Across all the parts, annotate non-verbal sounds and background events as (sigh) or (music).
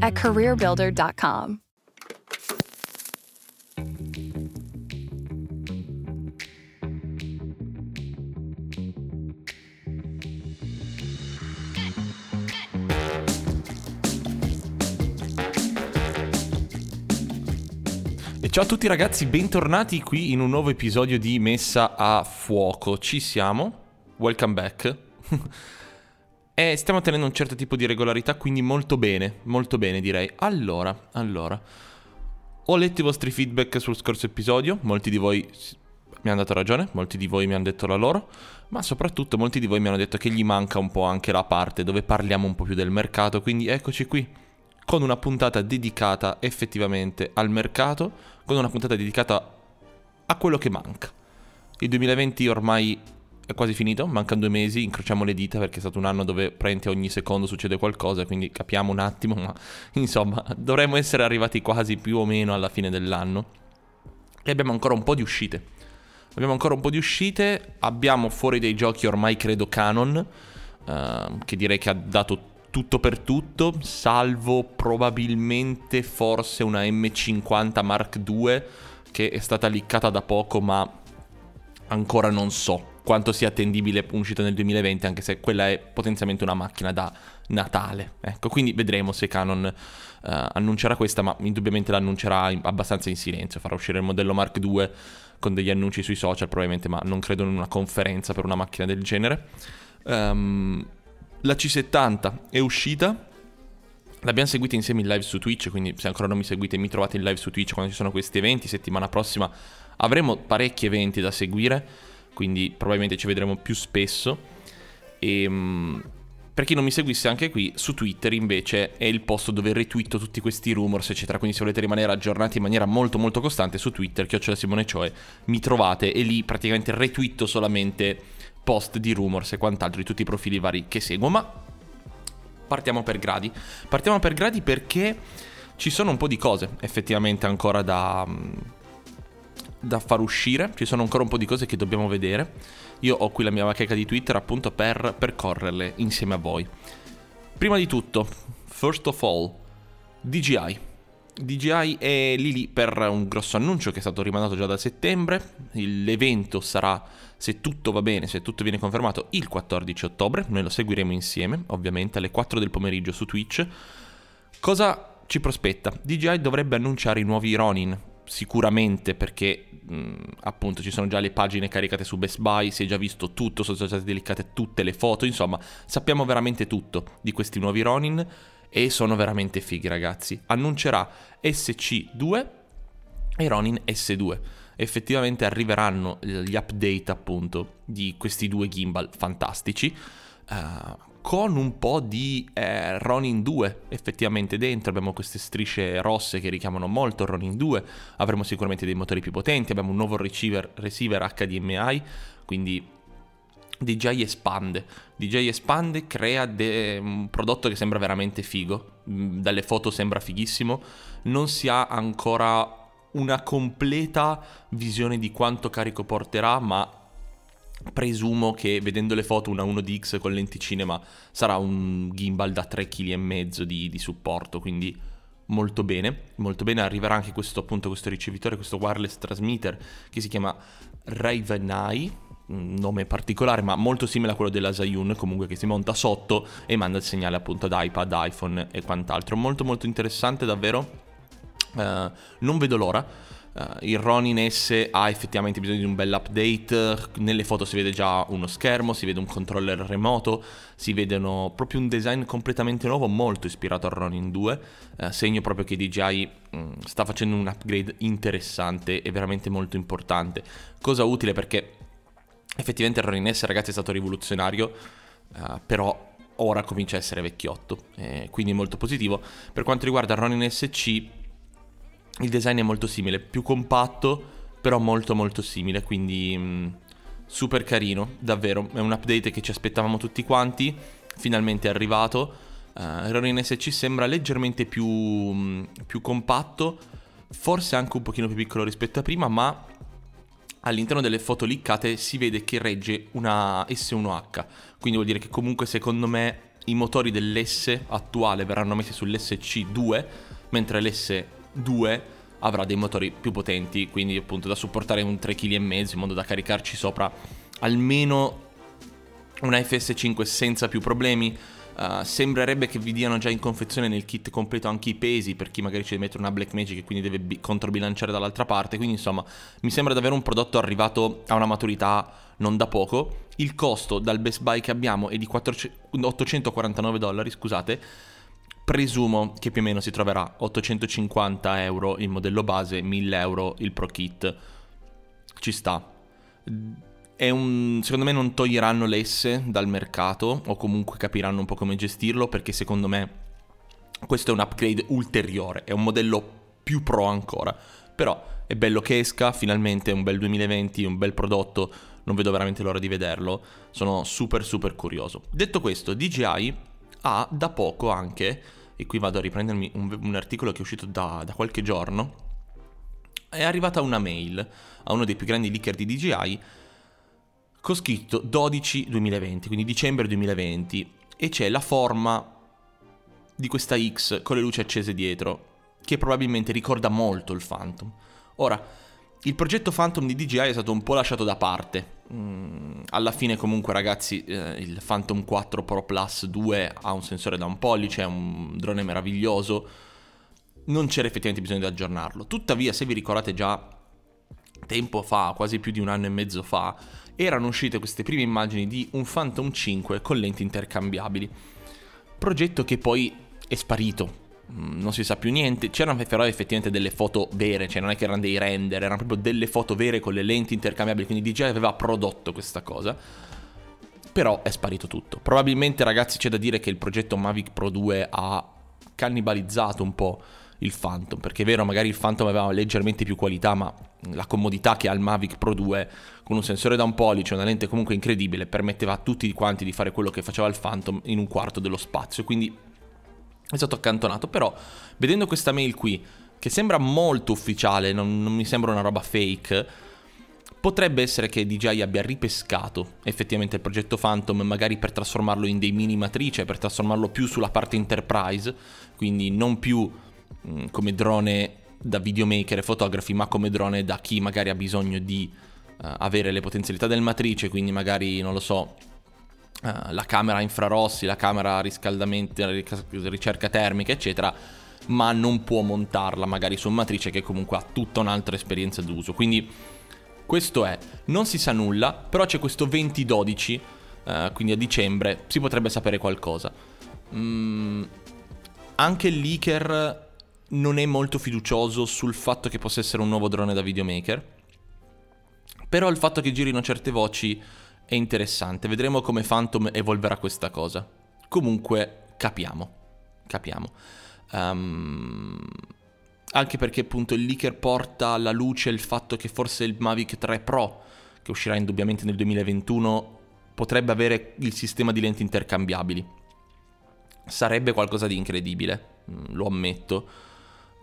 at careerbuilder.com. Ciao a tutti ragazzi, bentornati qui in un nuovo episodio di Messa a Fuoco. Ci siamo, welcome back. (laughs) e stiamo tenendo un certo tipo di regolarità, quindi molto bene, molto bene direi. Allora, allora, ho letto i vostri feedback sul scorso episodio, molti di voi mi hanno dato ragione, molti di voi mi hanno detto la loro, ma soprattutto molti di voi mi hanno detto che gli manca un po' anche la parte dove parliamo un po' più del mercato, quindi eccoci qui con una puntata dedicata effettivamente al mercato, con una puntata dedicata a quello che manca. Il 2020 ormai è quasi finito, mancano due mesi, incrociamo le dita perché è stato un anno dove praticamente ogni secondo succede qualcosa, quindi capiamo un attimo, ma (laughs) insomma dovremmo essere arrivati quasi più o meno alla fine dell'anno. E abbiamo ancora un po' di uscite. Abbiamo ancora un po' di uscite, abbiamo fuori dei giochi ormai credo canon, uh, che direi che ha dato tutto per tutto, salvo probabilmente forse una M50 Mark II che è stata liccata da poco ma ancora non so quanto sia attendibile uscita nel 2020 anche se quella è potenzialmente una macchina da Natale. Ecco, quindi vedremo se Canon uh, annuncerà questa ma indubbiamente l'annuncerà in, abbastanza in silenzio, farà uscire il modello Mark II con degli annunci sui social probabilmente ma non credo in una conferenza per una macchina del genere. Um, la C70 è uscita. L'abbiamo seguita insieme in live su Twitch, quindi se ancora non mi seguite mi trovate in live su Twitch quando ci sono questi eventi. Settimana prossima avremo parecchi eventi da seguire, quindi probabilmente ci vedremo più spesso. E ehm, per chi non mi seguisse anche qui, su Twitter invece è il posto dove retweeto tutti questi rumors, eccetera. Quindi se volete rimanere aggiornati in maniera molto molto costante su Twitter, chiocciola Simone Cioè, mi trovate e lì praticamente retweeto solamente post di rumors e quant'altro di tutti i profili vari che seguo, ma partiamo per gradi. Partiamo per gradi perché ci sono un po' di cose effettivamente ancora da, da far uscire, ci sono ancora un po' di cose che dobbiamo vedere. Io ho qui la mia bacheca di Twitter appunto per percorrerle insieme a voi. Prima di tutto, first of all, DJI. DJI è lì lì per un grosso annuncio che è stato rimandato già da settembre. L'evento sarà, se tutto va bene, se tutto viene confermato, il 14 ottobre. Noi lo seguiremo insieme, ovviamente, alle 4 del pomeriggio su Twitch. Cosa ci prospetta? DJI dovrebbe annunciare i nuovi Ronin, sicuramente perché mh, appunto ci sono già le pagine caricate su Best Buy, si è già visto tutto, sono state delicate tutte le foto, insomma, sappiamo veramente tutto di questi nuovi Ronin e sono veramente fighi ragazzi. Annuncerà SC2 e Ronin S2. Effettivamente arriveranno gli update appunto di questi due gimbal fantastici. Uh, con un po' di eh, Ronin 2 effettivamente dentro, abbiamo queste strisce rosse che richiamano molto Ronin 2, avremo sicuramente dei motori più potenti, abbiamo un nuovo receiver, receiver HDMI, quindi DJI espande. DJI espande, crea de- un prodotto che sembra veramente figo. Mm, dalle foto sembra fighissimo. Non si ha ancora una completa visione di quanto carico porterà, ma presumo che vedendo le foto una 1DX con lenti cinema sarà un gimbal da 3,5 kg di, di supporto, quindi molto bene, molto bene arriverà anche questo appunto questo ricevitore, questo wireless transmitter che si chiama Raven Eye un nome particolare, ma molto simile a quello della Zayun, comunque che si monta sotto e manda il segnale appunto ad iPad, iPhone e quant'altro. Molto molto interessante davvero. Uh, non vedo l'ora. Uh, il Ronin S ha effettivamente bisogno di un bel update. Nelle foto si vede già uno schermo, si vede un controller remoto, si vedono proprio un design completamente nuovo, molto ispirato al Ronin 2. Uh, segno proprio che DJI um, sta facendo un upgrade interessante e veramente molto importante. Cosa utile perché effettivamente il Ronin S, ragazzi, è stato rivoluzionario, uh, però ora comincia a essere vecchiotto, eh, quindi molto positivo. Per quanto riguarda il Ronin SC, il design è molto simile, più compatto, però molto molto simile, quindi mh, mm, super carino, davvero. È un update che ci aspettavamo tutti quanti, finalmente è arrivato. Uh, Ronin SC sembra leggermente più, mh, mm, più compatto, forse anche un pochino più piccolo rispetto a prima, ma all'interno delle foto liccate si vede che regge una S1H. Quindi vuol dire che comunque secondo me i motori dell'S attuale verranno messi sull'SC2, mentre l'S2 avrà dei motori più potenti, quindi appunto da supportare un 3,5 kg in modo da caricarci sopra almeno una FS5 senza più problemi. Uh, sembrerebbe che vi diano già in confezione nel kit completo anche i pesi per chi magari ci deve mettere una Black Magic e quindi deve bi- controbilanciare dall'altra parte. Quindi insomma mi sembra davvero un prodotto arrivato a una maturità non da poco. Il costo dal Best Buy che abbiamo è di 400, 849 dollari, scusate. Presumo che più o meno si troverà 850 euro il modello base, 1000 euro il Pro Kit. Ci sta un, secondo me non toglieranno l'esse dal mercato o comunque capiranno un po' come gestirlo perché secondo me questo è un upgrade ulteriore, è un modello più pro ancora. Però è bello che esca, finalmente è un bel 2020, un bel prodotto, non vedo veramente l'ora di vederlo, sono super super curioso. Detto questo, DJI ha da poco anche, e qui vado a riprendermi un, un articolo che è uscito da, da qualche giorno, è arrivata una mail a uno dei più grandi leaker di DJI con scritto 12 2020, quindi dicembre 2020, e c'è la forma di questa X con le luci accese dietro, che probabilmente ricorda molto il Phantom. Ora, il progetto Phantom di DJI è stato un po' lasciato da parte. Mm, alla fine comunque ragazzi eh, il Phantom 4 Pro Plus 2 ha un sensore da un pollice, è un drone meraviglioso. Non c'era effettivamente bisogno di aggiornarlo. Tuttavia, se vi ricordate già tempo fa, quasi più di un anno e mezzo fa, erano uscite queste prime immagini di un Phantom 5 con lenti intercambiabili. Progetto che poi è sparito, non si sa più niente. C'erano però effettivamente delle foto vere, cioè non è che erano dei render, erano proprio delle foto vere con le lenti intercambiabili, quindi DJI aveva prodotto questa cosa. Però è sparito tutto. Probabilmente ragazzi c'è da dire che il progetto Mavic Pro 2 ha cannibalizzato un po' il Phantom, perché è vero, magari il Phantom aveva leggermente più qualità, ma la comodità che ha il Mavic Pro 2 con un sensore da un pollice, una lente comunque incredibile, permetteva a tutti quanti di fare quello che faceva il Phantom in un quarto dello spazio, quindi è stato accantonato, però vedendo questa mail qui, che sembra molto ufficiale, non, non mi sembra una roba fake, potrebbe essere che DJI abbia ripescato effettivamente il progetto Phantom, magari per trasformarlo in dei mini matrice, per trasformarlo più sulla parte enterprise, quindi non più Mm, come drone da videomaker e fotografi, ma come drone da chi magari ha bisogno di uh, avere le potenzialità del matrice, quindi magari, non lo so, uh, la camera infrarossi, la camera riscaldamento, ricerca termica, eccetera, ma non può montarla magari su matrice che comunque ha tutta un'altra esperienza d'uso. Quindi questo è, non si sa nulla, però c'è questo 2012, uh, quindi a dicembre, si potrebbe sapere qualcosa. Mm, anche il leaker non è molto fiducioso sul fatto che possa essere un nuovo drone da videomaker. Però il fatto che girino certe voci è interessante. Vedremo come Phantom evolverà questa cosa. Comunque, capiamo. Capiamo. Um, anche perché appunto il leaker porta alla luce il fatto che forse il Mavic 3 Pro, che uscirà indubbiamente nel 2021, potrebbe avere il sistema di lenti intercambiabili. Sarebbe qualcosa di incredibile, mm, lo ammetto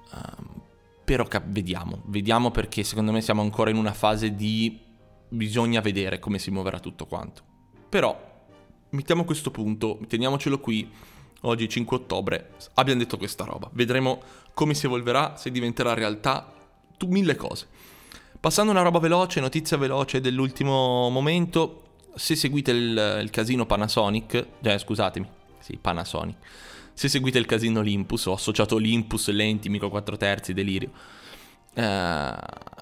Uh, però cap- vediamo, vediamo perché secondo me siamo ancora in una fase di bisogna vedere come si muoverà tutto quanto. Però mettiamo questo punto, teniamocelo qui. Oggi 5 ottobre abbiamo detto questa roba. Vedremo come si evolverà, se diventerà realtà, tu, mille cose. Passando una roba veloce, notizia veloce dell'ultimo momento. Se seguite il, il casino Panasonic, eh, scusatemi, sì, Panasonic Se seguite il casino Olympus, ho associato Olympus, lenti, micro 4 terzi, delirio. Uh,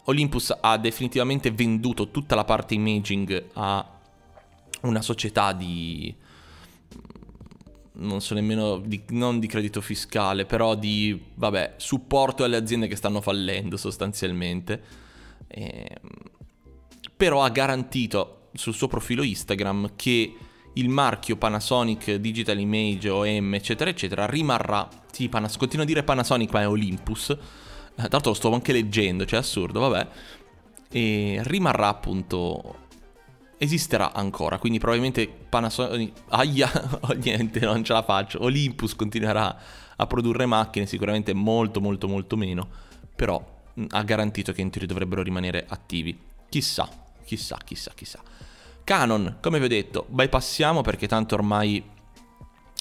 Olympus ha definitivamente venduto tutta la parte imaging a una società di non so nemmeno di, non di credito fiscale, però di vabbè, supporto alle aziende che stanno fallendo sostanzialmente. E, ehm, però ha garantito sul suo profilo Instagram che il marchio Panasonic Digital Image OM eccetera eccetera rimarrà, sì, Panas- continuo a dire Panasonic ma è Olympus, tra l'altro lo sto anche leggendo, cioè assurdo, vabbè, e rimarrà appunto, esisterà ancora, quindi probabilmente Panasonic, (laughs) aia, oh, niente, non ce la faccio, Olympus continuerà a produrre macchine, sicuramente molto molto molto meno, però mh, ha garantito che in teoria dovrebbero rimanere attivi, chissà, chissà, chissà, chissà. Canon, come vi ho detto, bypassiamo perché tanto ormai,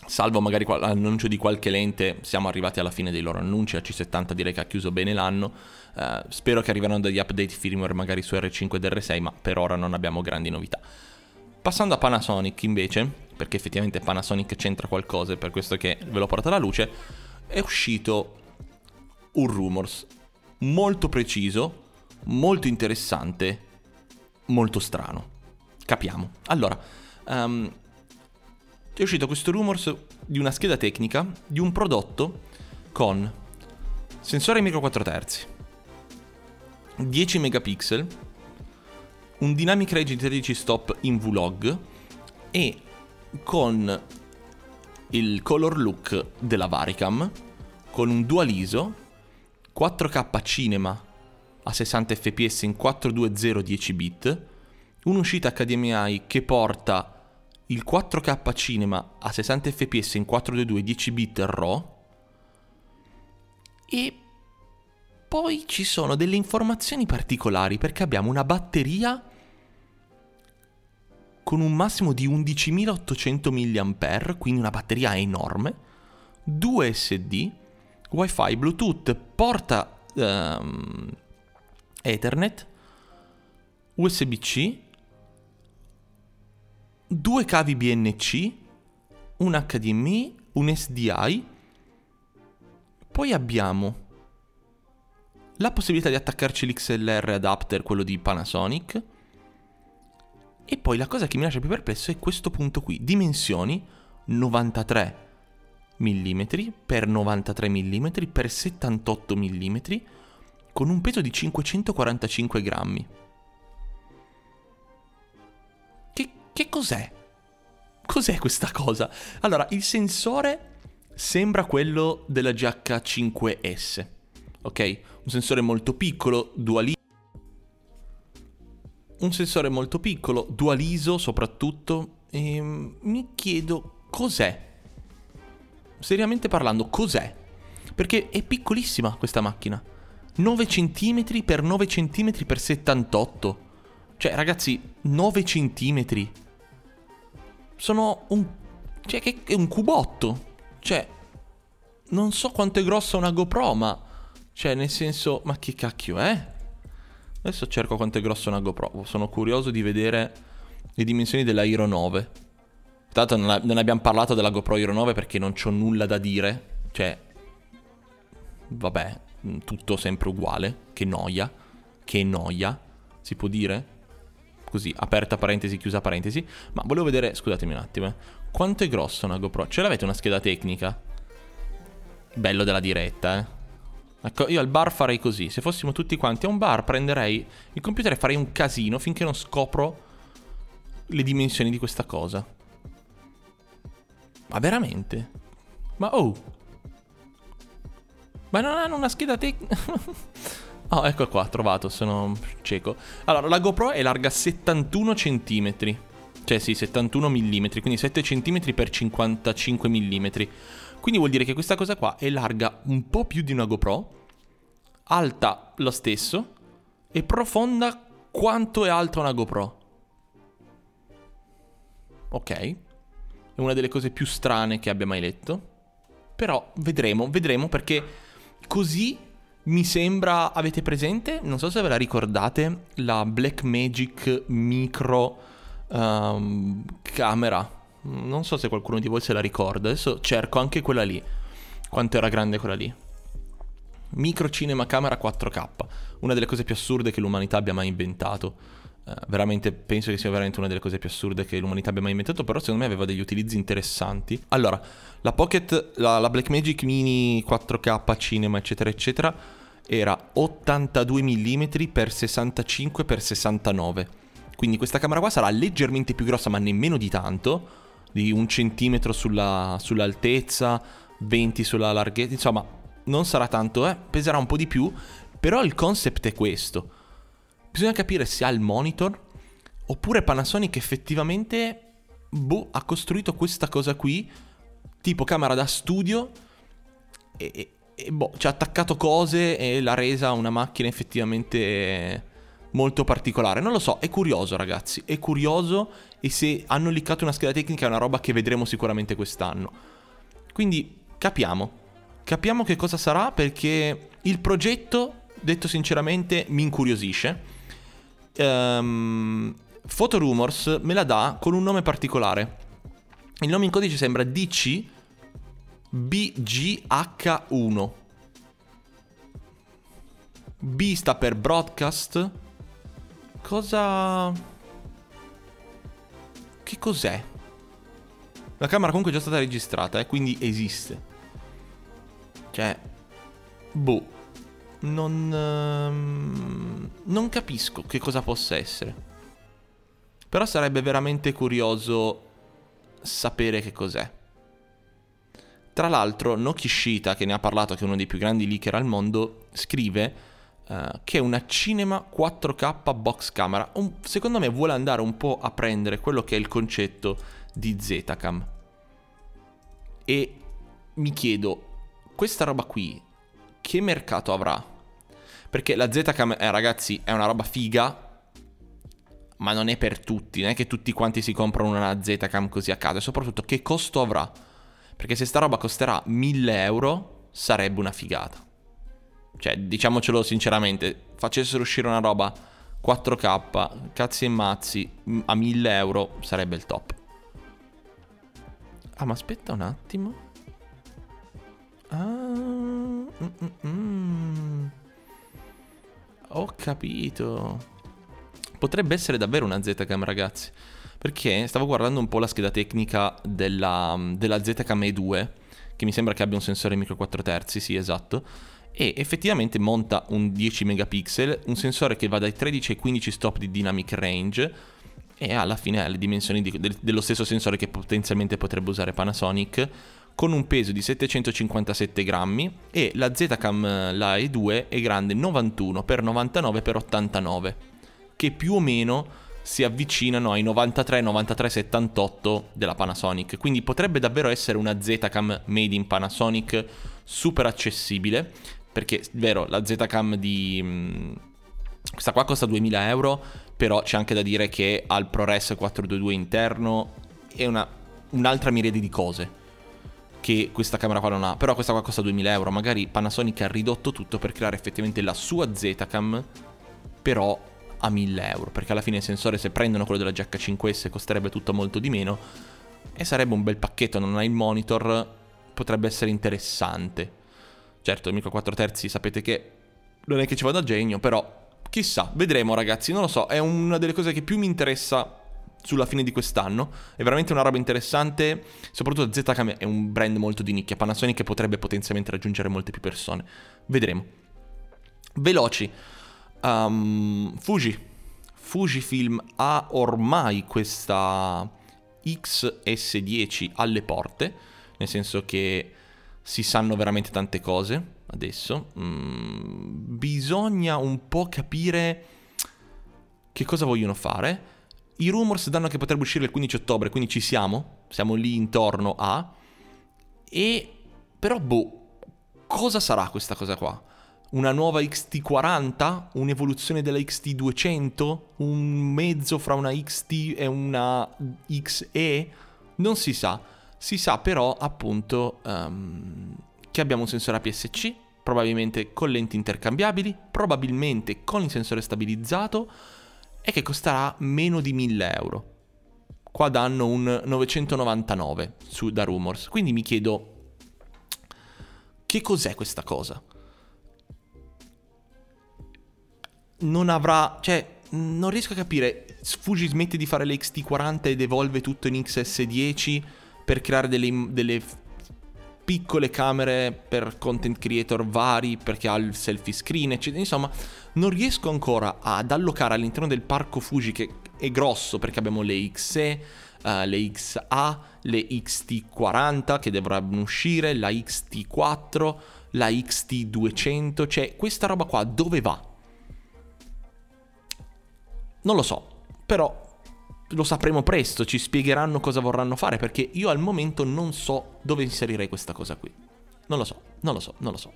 salvo magari l'annuncio di qualche lente, siamo arrivati alla fine dei loro annunci. La C70 direi che ha chiuso bene l'anno. Uh, spero che arriveranno degli update firmware magari su R5 ed R6, ma per ora non abbiamo grandi novità. Passando a Panasonic invece, perché effettivamente Panasonic c'entra qualcosa, è per questo che ve l'ho portato alla luce, è uscito un rumors molto preciso, molto interessante, molto strano. Capiamo. Allora, um, è uscito questo rumors di una scheda tecnica di un prodotto con sensore micro 4 terzi, 10 megapixel, un dynamic range di 13 stop in vlog e con il color look della Varicam con un dual ISO 4K cinema a 60 fps in 420 10 bit un'uscita HDMI che porta il 4K cinema a 60 fps in 422 10 bit RAW. E poi ci sono delle informazioni particolari perché abbiamo una batteria con un massimo di 11.800 mAh, quindi una batteria enorme, due SD, WiFi, Bluetooth, porta um, Ethernet, USB-C due cavi BNC, un HDMI, un SDI, poi abbiamo la possibilità di attaccarci l'XLR adapter, quello di Panasonic, e poi la cosa che mi lascia più perplesso è questo punto qui, dimensioni 93 mm per 93 mm per 78 mm con un peso di 545 grammi. Che cos'è? Cos'è questa cosa? Allora, il sensore sembra quello della GH5S, ok? Un sensore molto piccolo, dual Un sensore molto piccolo, dual ISO soprattutto, e mi chiedo cos'è. Seriamente parlando, cos'è? Perché è piccolissima questa macchina. 9 cm x 9 cm x 78. Cioè, ragazzi, 9 cm sono un... Cioè, che è un cubotto. Cioè, non so quanto è grossa una GoPro, ma... Cioè, nel senso... Ma che cacchio è? Adesso cerco quanto è grossa una GoPro. Sono curioso di vedere le dimensioni della Hero 9. Tanto non, non abbiamo parlato della GoPro Hero 9 perché non c'ho nulla da dire. Cioè... Vabbè, tutto sempre uguale. Che noia. Che noia. Si può dire? Così, aperta parentesi, chiusa parentesi, ma volevo vedere, scusatemi un attimo, eh, quanto è grossa una GoPro? Ce l'avete una scheda tecnica? Bello della diretta, eh. Ecco, io al bar farei così, se fossimo tutti quanti a un bar prenderei il computer e farei un casino finché non scopro le dimensioni di questa cosa. Ma veramente? Ma oh! Ma non hanno una scheda tecnica? (laughs) Oh, ecco qua, trovato, sono cieco. Allora, la GoPro è larga 71 cm. Cioè sì, 71 mm, quindi 7 cm per 55 mm. Quindi vuol dire che questa cosa qua è larga un po' più di una GoPro, alta lo stesso e profonda quanto è alta una GoPro. Ok, è una delle cose più strane che abbia mai letto. Però vedremo, vedremo perché così mi sembra, avete presente? Non so se ve la ricordate, la Blackmagic Micro um, camera. Non so se qualcuno di voi se la ricorda. Adesso cerco anche quella lì. Quanto era grande quella lì. Micro cinema camera 4K. Una delle cose più assurde che l'umanità abbia mai inventato. Uh, veramente penso che sia veramente una delle cose più assurde che l'umanità abbia mai inventato, però secondo me aveva degli utilizzi interessanti. Allora, la Pocket, la, la Blackmagic Mini 4K cinema, eccetera, eccetera, era 82 mm x 65 x 69. Quindi questa camera qua sarà leggermente più grossa, ma nemmeno di tanto, di un centimetro sulla, sull'altezza, 20 sulla larghezza, insomma, non sarà tanto, eh, peserà un po' di più, però il concept è questo Bisogna capire se ha il monitor oppure Panasonic effettivamente boh, ha costruito questa cosa qui, tipo camera da studio, e, e, e boh, ci ha attaccato cose e l'ha resa una macchina effettivamente molto particolare. Non lo so, è curioso ragazzi, è curioso e se hanno liccato una scheda tecnica è una roba che vedremo sicuramente quest'anno. Quindi capiamo, capiamo che cosa sarà perché il progetto, detto sinceramente, mi incuriosisce um, Rumors me la dà con un nome particolare. Il nome in codice sembra DC BGH1. B sta per broadcast. Cosa... Che cos'è? La camera comunque è già stata registrata, eh, quindi esiste. Cioè... Boh non, ehm, non capisco che cosa possa essere. Però sarebbe veramente curioso sapere che cos'è. Tra l'altro, Nokishita, che ne ha parlato, che è uno dei più grandi leaker al mondo, scrive uh, che è una cinema 4K box camera. Un, secondo me vuole andare un po' a prendere quello che è il concetto di Zetacam. E mi chiedo, questa roba qui, che mercato avrà? Perché la Zcam, eh, ragazzi, è una roba figa, ma non è per tutti. Non è che tutti quanti si comprano una Zcam così a caso. E soprattutto, che costo avrà? Perché se sta roba costerà 1000 euro, sarebbe una figata. Cioè, diciamocelo sinceramente, facessero uscire una roba 4K, cazzi e mazzi, a 1000 euro, sarebbe il top. Ah, ma aspetta un attimo. Ah, mm, mm, mm. Ho capito. Potrebbe essere davvero una Zcam, ragazzi. Perché stavo guardando un po' la scheda tecnica della, della Zcam E2, che mi sembra che abbia un sensore micro 4 terzi, sì, esatto. E effettivamente monta un 10 megapixel, un sensore che va dai 13 ai 15 stop di dynamic range e alla fine ha le dimensioni di, del, dello stesso sensore che potenzialmente potrebbe usare Panasonic con un peso di 757 grammi e la Zcam la E2 è grande 91 x 99 x 89 che più o meno si avvicinano ai 93 93 78 della Panasonic. Quindi potrebbe davvero essere una Zcam made in Panasonic super accessibile perché vero la Zcam di mm, questa qua costa 2000 euro però c'è anche da dire che ha il ProRes 422 interno e una, un'altra miriade di cose che questa camera qua non ha. Però questa qua costa 2000 euro. Magari Panasonic ha ridotto tutto per creare effettivamente la sua Zetacam, però a 1000 euro. Perché alla fine il sensore, se prendono quello della GH5S, costerebbe tutto molto di meno. E sarebbe un bel pacchetto. Non hai il monitor, potrebbe essere interessante. Certo, il micro 4 terzi sapete che non è che ci vado a genio, però chissà, vedremo ragazzi, non lo so, è una delle cose che più mi interessa sulla fine di quest'anno. È veramente una roba interessante. Soprattutto ZKM è un brand molto di nicchia. Panasonic potrebbe potenzialmente raggiungere molte più persone. Vedremo. Veloci. Um, Fuji. Fujifilm ha ormai questa XS10 alle porte. Nel senso che si sanno veramente tante cose adesso. Mm, bisogna un po' capire che cosa vogliono fare i rumors danno che potrebbe uscire il 15 ottobre, quindi ci siamo, siamo lì intorno a... E... Però, boh, cosa sarà questa cosa qua? Una nuova XT40? Un'evoluzione della XT200? Un mezzo fra una XT e una XE? Non si sa. Si sa però, appunto, um, che abbiamo un sensore APS-C, probabilmente con lenti intercambiabili, probabilmente con il sensore stabilizzato e che costerà meno di 1000 euro. qua danno un 999 su, da Rumors. Quindi mi chiedo, che cos'è questa cosa? Non avrà, cioè, non riesco a capire. Fuji smette di fare le XT40 ed evolve tutto in XS10 per creare delle, delle piccole camere per content creator vari perché ha il selfie screen eccetera. Insomma non riesco ancora ad allocare all'interno del parco Fuji che è grosso perché abbiamo le XE uh, le XA le XT40 che dovranno uscire la XT4 la XT200 cioè questa roba qua dove va? Non lo so però lo sapremo presto, ci spiegheranno cosa vorranno fare, perché io al momento non so dove inserirei questa cosa qui. Non lo so, non lo so, non lo so.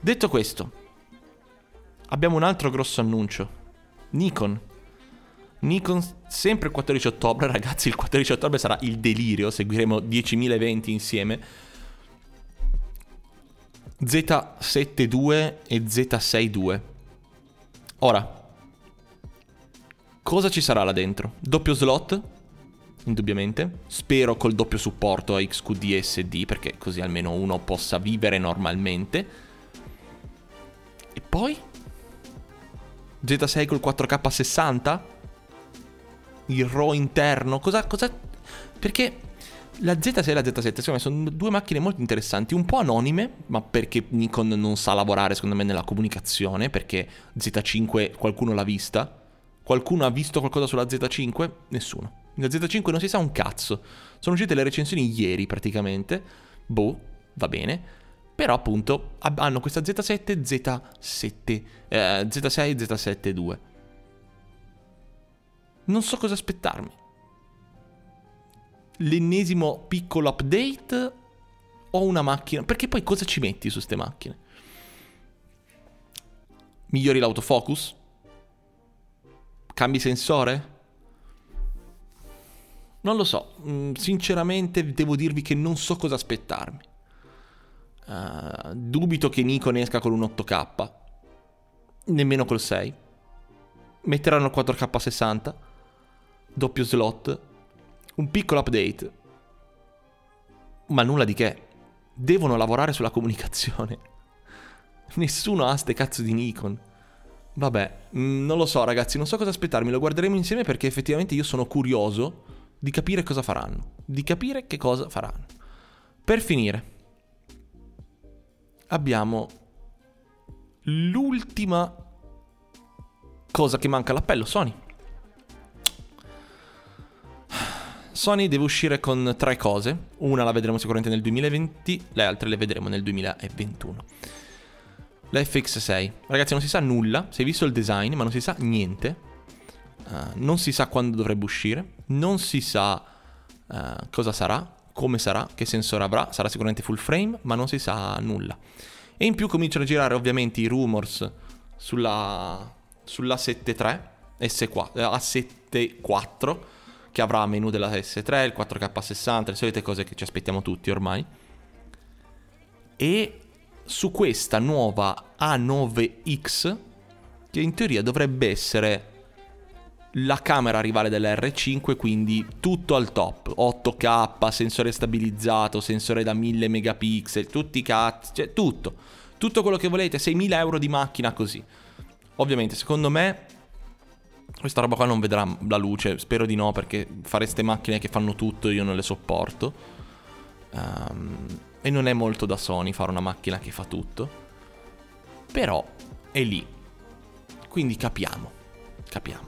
Detto questo, abbiamo un altro grosso annuncio. Nikon. Nikon sempre il 14 ottobre, (laughs) ragazzi, il 14 ottobre sarà il delirio, seguiremo 10.000 eventi insieme. Z72 e Z62. Ora, Cosa ci sarà là dentro? Doppio slot, indubbiamente. Spero col doppio supporto a XQD e SD, perché così almeno uno possa vivere normalmente. E poi? Z6 col 4K 60? Il RAW interno? Cosa, cosa... Perché la Z6 e la Z7 secondo me sono due macchine molto interessanti, un po' anonime, ma perché Nikon non sa lavorare secondo me nella comunicazione, perché Z5 qualcuno l'ha vista, Qualcuno ha visto qualcosa sulla Z5? Nessuno. La Z5 non si sa un cazzo. Sono uscite le recensioni ieri praticamente. Boh, va bene. Però appunto hanno questa Z7, Z7, eh, Z6, Z7 2. Non so cosa aspettarmi. L'ennesimo piccolo update o una macchina? Perché poi cosa ci metti su queste macchine? Migliori l'autofocus? Cambi sensore? Non lo so, mm, sinceramente devo dirvi che non so cosa aspettarmi. Uh, dubito che Nikon esca con un 8K, nemmeno col 6. Metteranno il 4K 60, doppio slot, un piccolo update, ma nulla di che. Devono lavorare sulla comunicazione. (laughs) Nessuno ha ste cazzo di Nikon. Vabbè, mm, non lo so ragazzi, non so cosa aspettarmi, lo guarderemo insieme perché effettivamente io sono curioso di capire cosa faranno, di capire che cosa faranno. Per finire, abbiamo l'ultima cosa che manca all'appello, Sony. Sony deve uscire con tre cose, una la vedremo sicuramente nel 2020, le altre le vedremo nel 2021 la FX6. Ragazzi, non si sa nulla, si è visto il design, ma non si sa niente. Uh, non si sa quando dovrebbe uscire, non si sa uh, cosa sarà, come sarà, che sensore avrà, sarà sicuramente full frame, ma non si sa nulla. E in più cominciano a girare ovviamente i rumors sulla, sulla 7.3, S4, A74, che avrà menu della S3, il 4K60, le solite cose che ci aspettiamo tutti ormai. E su questa nuova A9X, che in teoria dovrebbe essere la camera rivale della R5, quindi tutto al top, 8K, sensore stabilizzato, sensore da 1000 megapixel, tutti i cazzi, cioè tutto, tutto quello che volete, 6.000 euro di macchina così. Ovviamente, secondo me, questa roba qua non vedrà la luce, spero di no, perché fare queste macchine che fanno tutto io non le sopporto. Um, e non è molto da Sony fare una macchina che fa tutto. Però è lì. Quindi capiamo. Capiamo.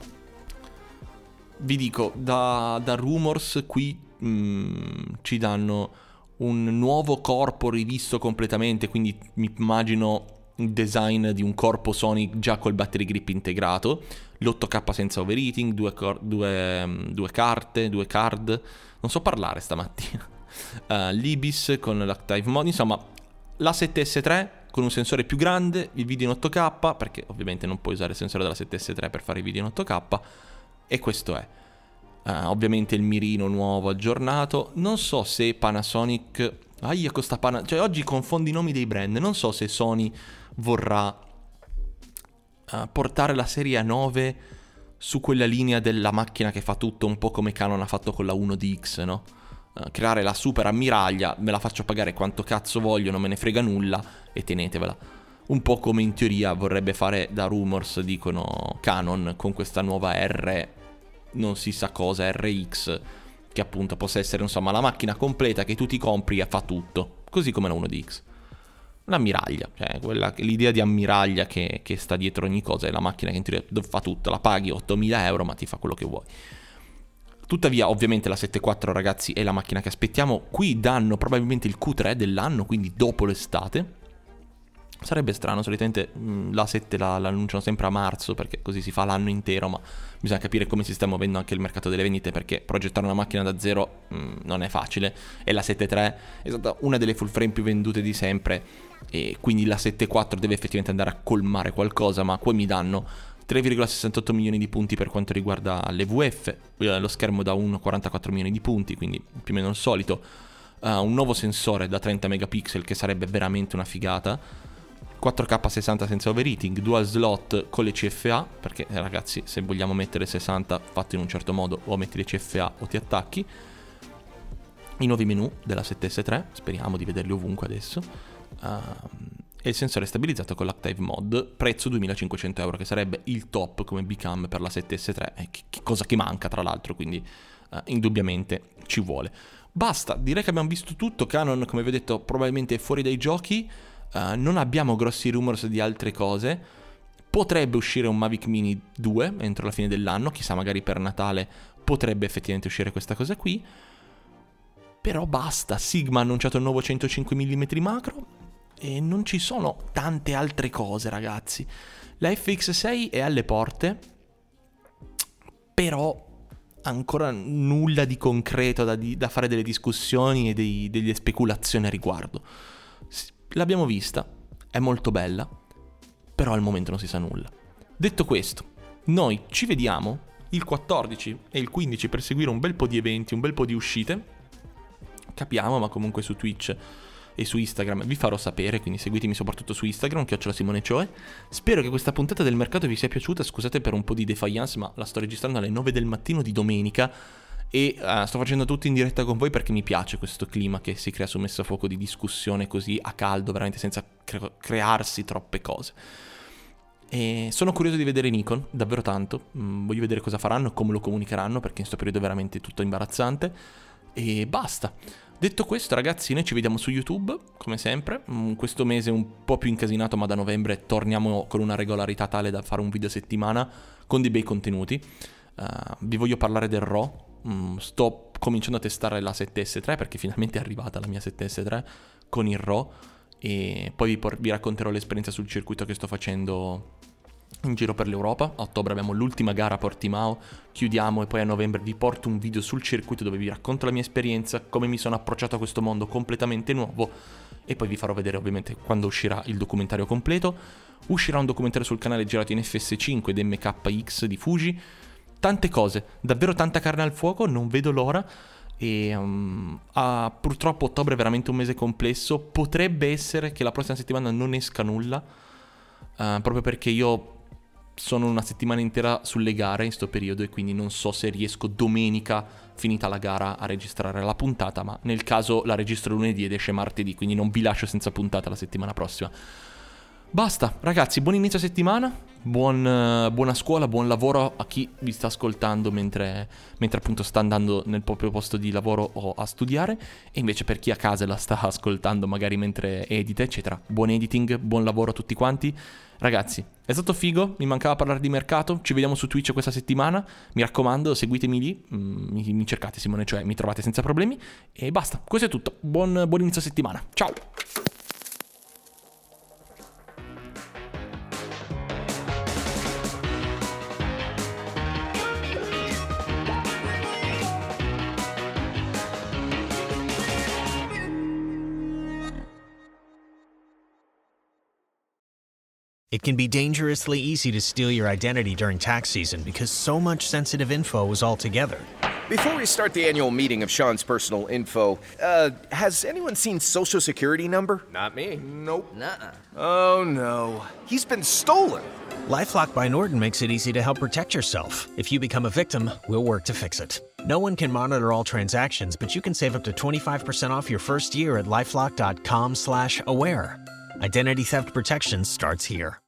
Vi dico, da, da Rumors qui mh, mm, ci danno un nuovo corpo rivisto completamente, quindi mi immagino il design di un corpo Sony già col battery grip integrato, l'8K senza overheating, due, cor- due, mm, due carte, due card. Non so parlare stamattina uh, l'Ibis con l'Active Mode, insomma la 7S3 con un sensore più grande, il video in 8K, perché ovviamente non puoi usare il sensore della 7S3 per fare i video in 8K, e questo è. Uh, ovviamente il mirino nuovo aggiornato, non so se Panasonic... Io costa Panasonic... Cioè oggi confondo i nomi dei brand, non so se Sony vorrà uh, portare la serie A9 su quella linea della macchina che fa tutto un po' come Canon ha fatto con la 1DX, no? Uh, creare la super ammiraglia, me la faccio pagare quanto cazzo voglio, non me ne frega nulla e tenetevela. Un po' come in teoria vorrebbe fare da rumors, dicono Canon, con questa nuova R, non si sa cosa, RX, che appunto possa essere insomma la macchina completa che tu ti compri e fa tutto, così come la 1DX l'ammiraglia, cioè quella, l'idea di ammiraglia che, che, sta dietro ogni cosa è la macchina che in teoria fa tutto, la paghi 8000 euro ma ti fa quello che vuoi. Tuttavia ovviamente la 7.4 ragazzi è la macchina che aspettiamo, qui danno probabilmente il Q3 dell'anno, quindi dopo l'estate, Sarebbe strano, solitamente mh, mm, la 7 la, la, annunciano sempre a marzo perché così si fa l'anno intero, ma bisogna capire come si sta muovendo anche il mercato delle vendite perché progettare una macchina da zero mh, mm, non è facile. E la 7.3 è stata una delle full frame più vendute di sempre e quindi la 7.4 deve effettivamente andare a colmare qualcosa, ma poi mi danno 3,68 milioni di punti per quanto riguarda le VF, eh, lo schermo da 1,44 milioni di punti, quindi più o meno il solito, uh, un nuovo sensore da 30 megapixel che sarebbe veramente una figata 4K 60 senza overheating, dual slot con le CFA, perché eh, ragazzi se vogliamo mettere 60 fatto in un certo modo o metti le CFA o ti attacchi. I nuovi menu della 7S3, speriamo di vederli ovunque adesso. Uh, e il sensore stabilizzato con l'Active Mod, prezzo 2500 euro, che sarebbe il top come Bcam per la 7S3, eh, cosa che manca tra l'altro, quindi uh, indubbiamente ci vuole. Basta, direi che abbiamo visto tutto, Canon come vi ho detto probabilmente è fuori dai giochi, Uh, non abbiamo grossi rumors di altre cose. Potrebbe uscire un Mavic Mini 2 entro la fine dell'anno, chissà magari per Natale potrebbe effettivamente uscire questa cosa qui. Però basta, Sigma ha annunciato il nuovo 105 mm macro e non ci sono tante altre cose ragazzi. La FX6 è alle porte, però ancora nulla di concreto da, di, da fare delle discussioni e dei, delle speculazioni a riguardo l'abbiamo vista, è molto bella, però al momento non si sa nulla. Detto questo, noi ci vediamo il 14 e il 15 per seguire un bel po' di eventi, un bel po' di uscite. Capiamo, ma comunque su Twitch e su Instagram vi farò sapere, quindi seguitemi soprattutto su Instagram, chiocciola Simone Cioe. Spero che questa puntata del mercato vi sia piaciuta, scusate per un po' di defiance, ma la sto registrando alle 9 del mattino di domenica e uh, sto facendo tutto in diretta con voi perché mi piace questo clima che si crea su Messa a Fuoco di discussione così a caldo, veramente senza cre- crearsi troppe cose. E sono curioso di vedere Nikon, davvero tanto. Mm, voglio vedere cosa faranno e come lo comunicheranno perché in questo periodo è veramente tutto imbarazzante. E basta. Detto questo, ragazzi, noi ci vediamo su YouTube, come sempre. Mm, questo mese è un po' più incasinato, ma da novembre torniamo con una regolarità tale da fare un video a settimana con dei bei contenuti. Uh, vi voglio parlare del RAW, Mm, sto cominciando a testare la 7S3 perché finalmente è arrivata la mia 7S3 con il RAW e poi vi, por- vi racconterò l'esperienza sul circuito che sto facendo in giro per l'Europa. A ottobre abbiamo l'ultima gara a Portimao, chiudiamo e poi a novembre vi porto un video sul circuito dove vi racconto la mia esperienza, come mi sono approcciato a questo mondo completamente nuovo e poi vi farò vedere ovviamente quando uscirà il documentario completo. Uscirà un documentario sul canale girato in FS5 ed MKX di Fuji tante cose, davvero tanta carne al fuoco, non vedo l'ora. E um, ah, purtroppo ottobre è veramente un mese complesso. Potrebbe essere che la prossima settimana non esca nulla. Uh, proprio perché io sono una settimana intera sulle gare in questo periodo e quindi non so se riesco domenica, finita la gara, a registrare la puntata. Ma nel caso la registro lunedì ed esce martedì, quindi non vi lascio senza puntata la settimana prossima. Basta, ragazzi, buon inizio settimana, buon, uh, buona scuola, buon lavoro a chi vi sta ascoltando mentre, mentre, appunto sta andando nel proprio posto di lavoro o a studiare e invece per chi a casa la sta (laughs) ascoltando magari mentre edita, eccetera. Buon editing, buon lavoro a tutti quanti. Ragazzi, è stato figo, mi mancava parlare di mercato, ci vediamo su Twitch questa settimana, mi raccomando, seguitemi lì, mm, mi, mi, cercate Simone, cioè mi trovate senza problemi e basta, questo è tutto, buon, buon inizio settimana, ciao! It can be dangerously easy to steal your identity during tax season because so much sensitive info is all together. Before we start the annual meeting of Sean's personal info, uh, has anyone seen Social Security number? Not me. Nope. Nuh-uh. Oh no. He's been stolen. Lifelock by Norton makes it easy to help protect yourself. If you become a victim, we'll work to fix it. No one can monitor all transactions, but you can save up to 25% off your first year at lifelock.com/aware. Identity theft protection starts here.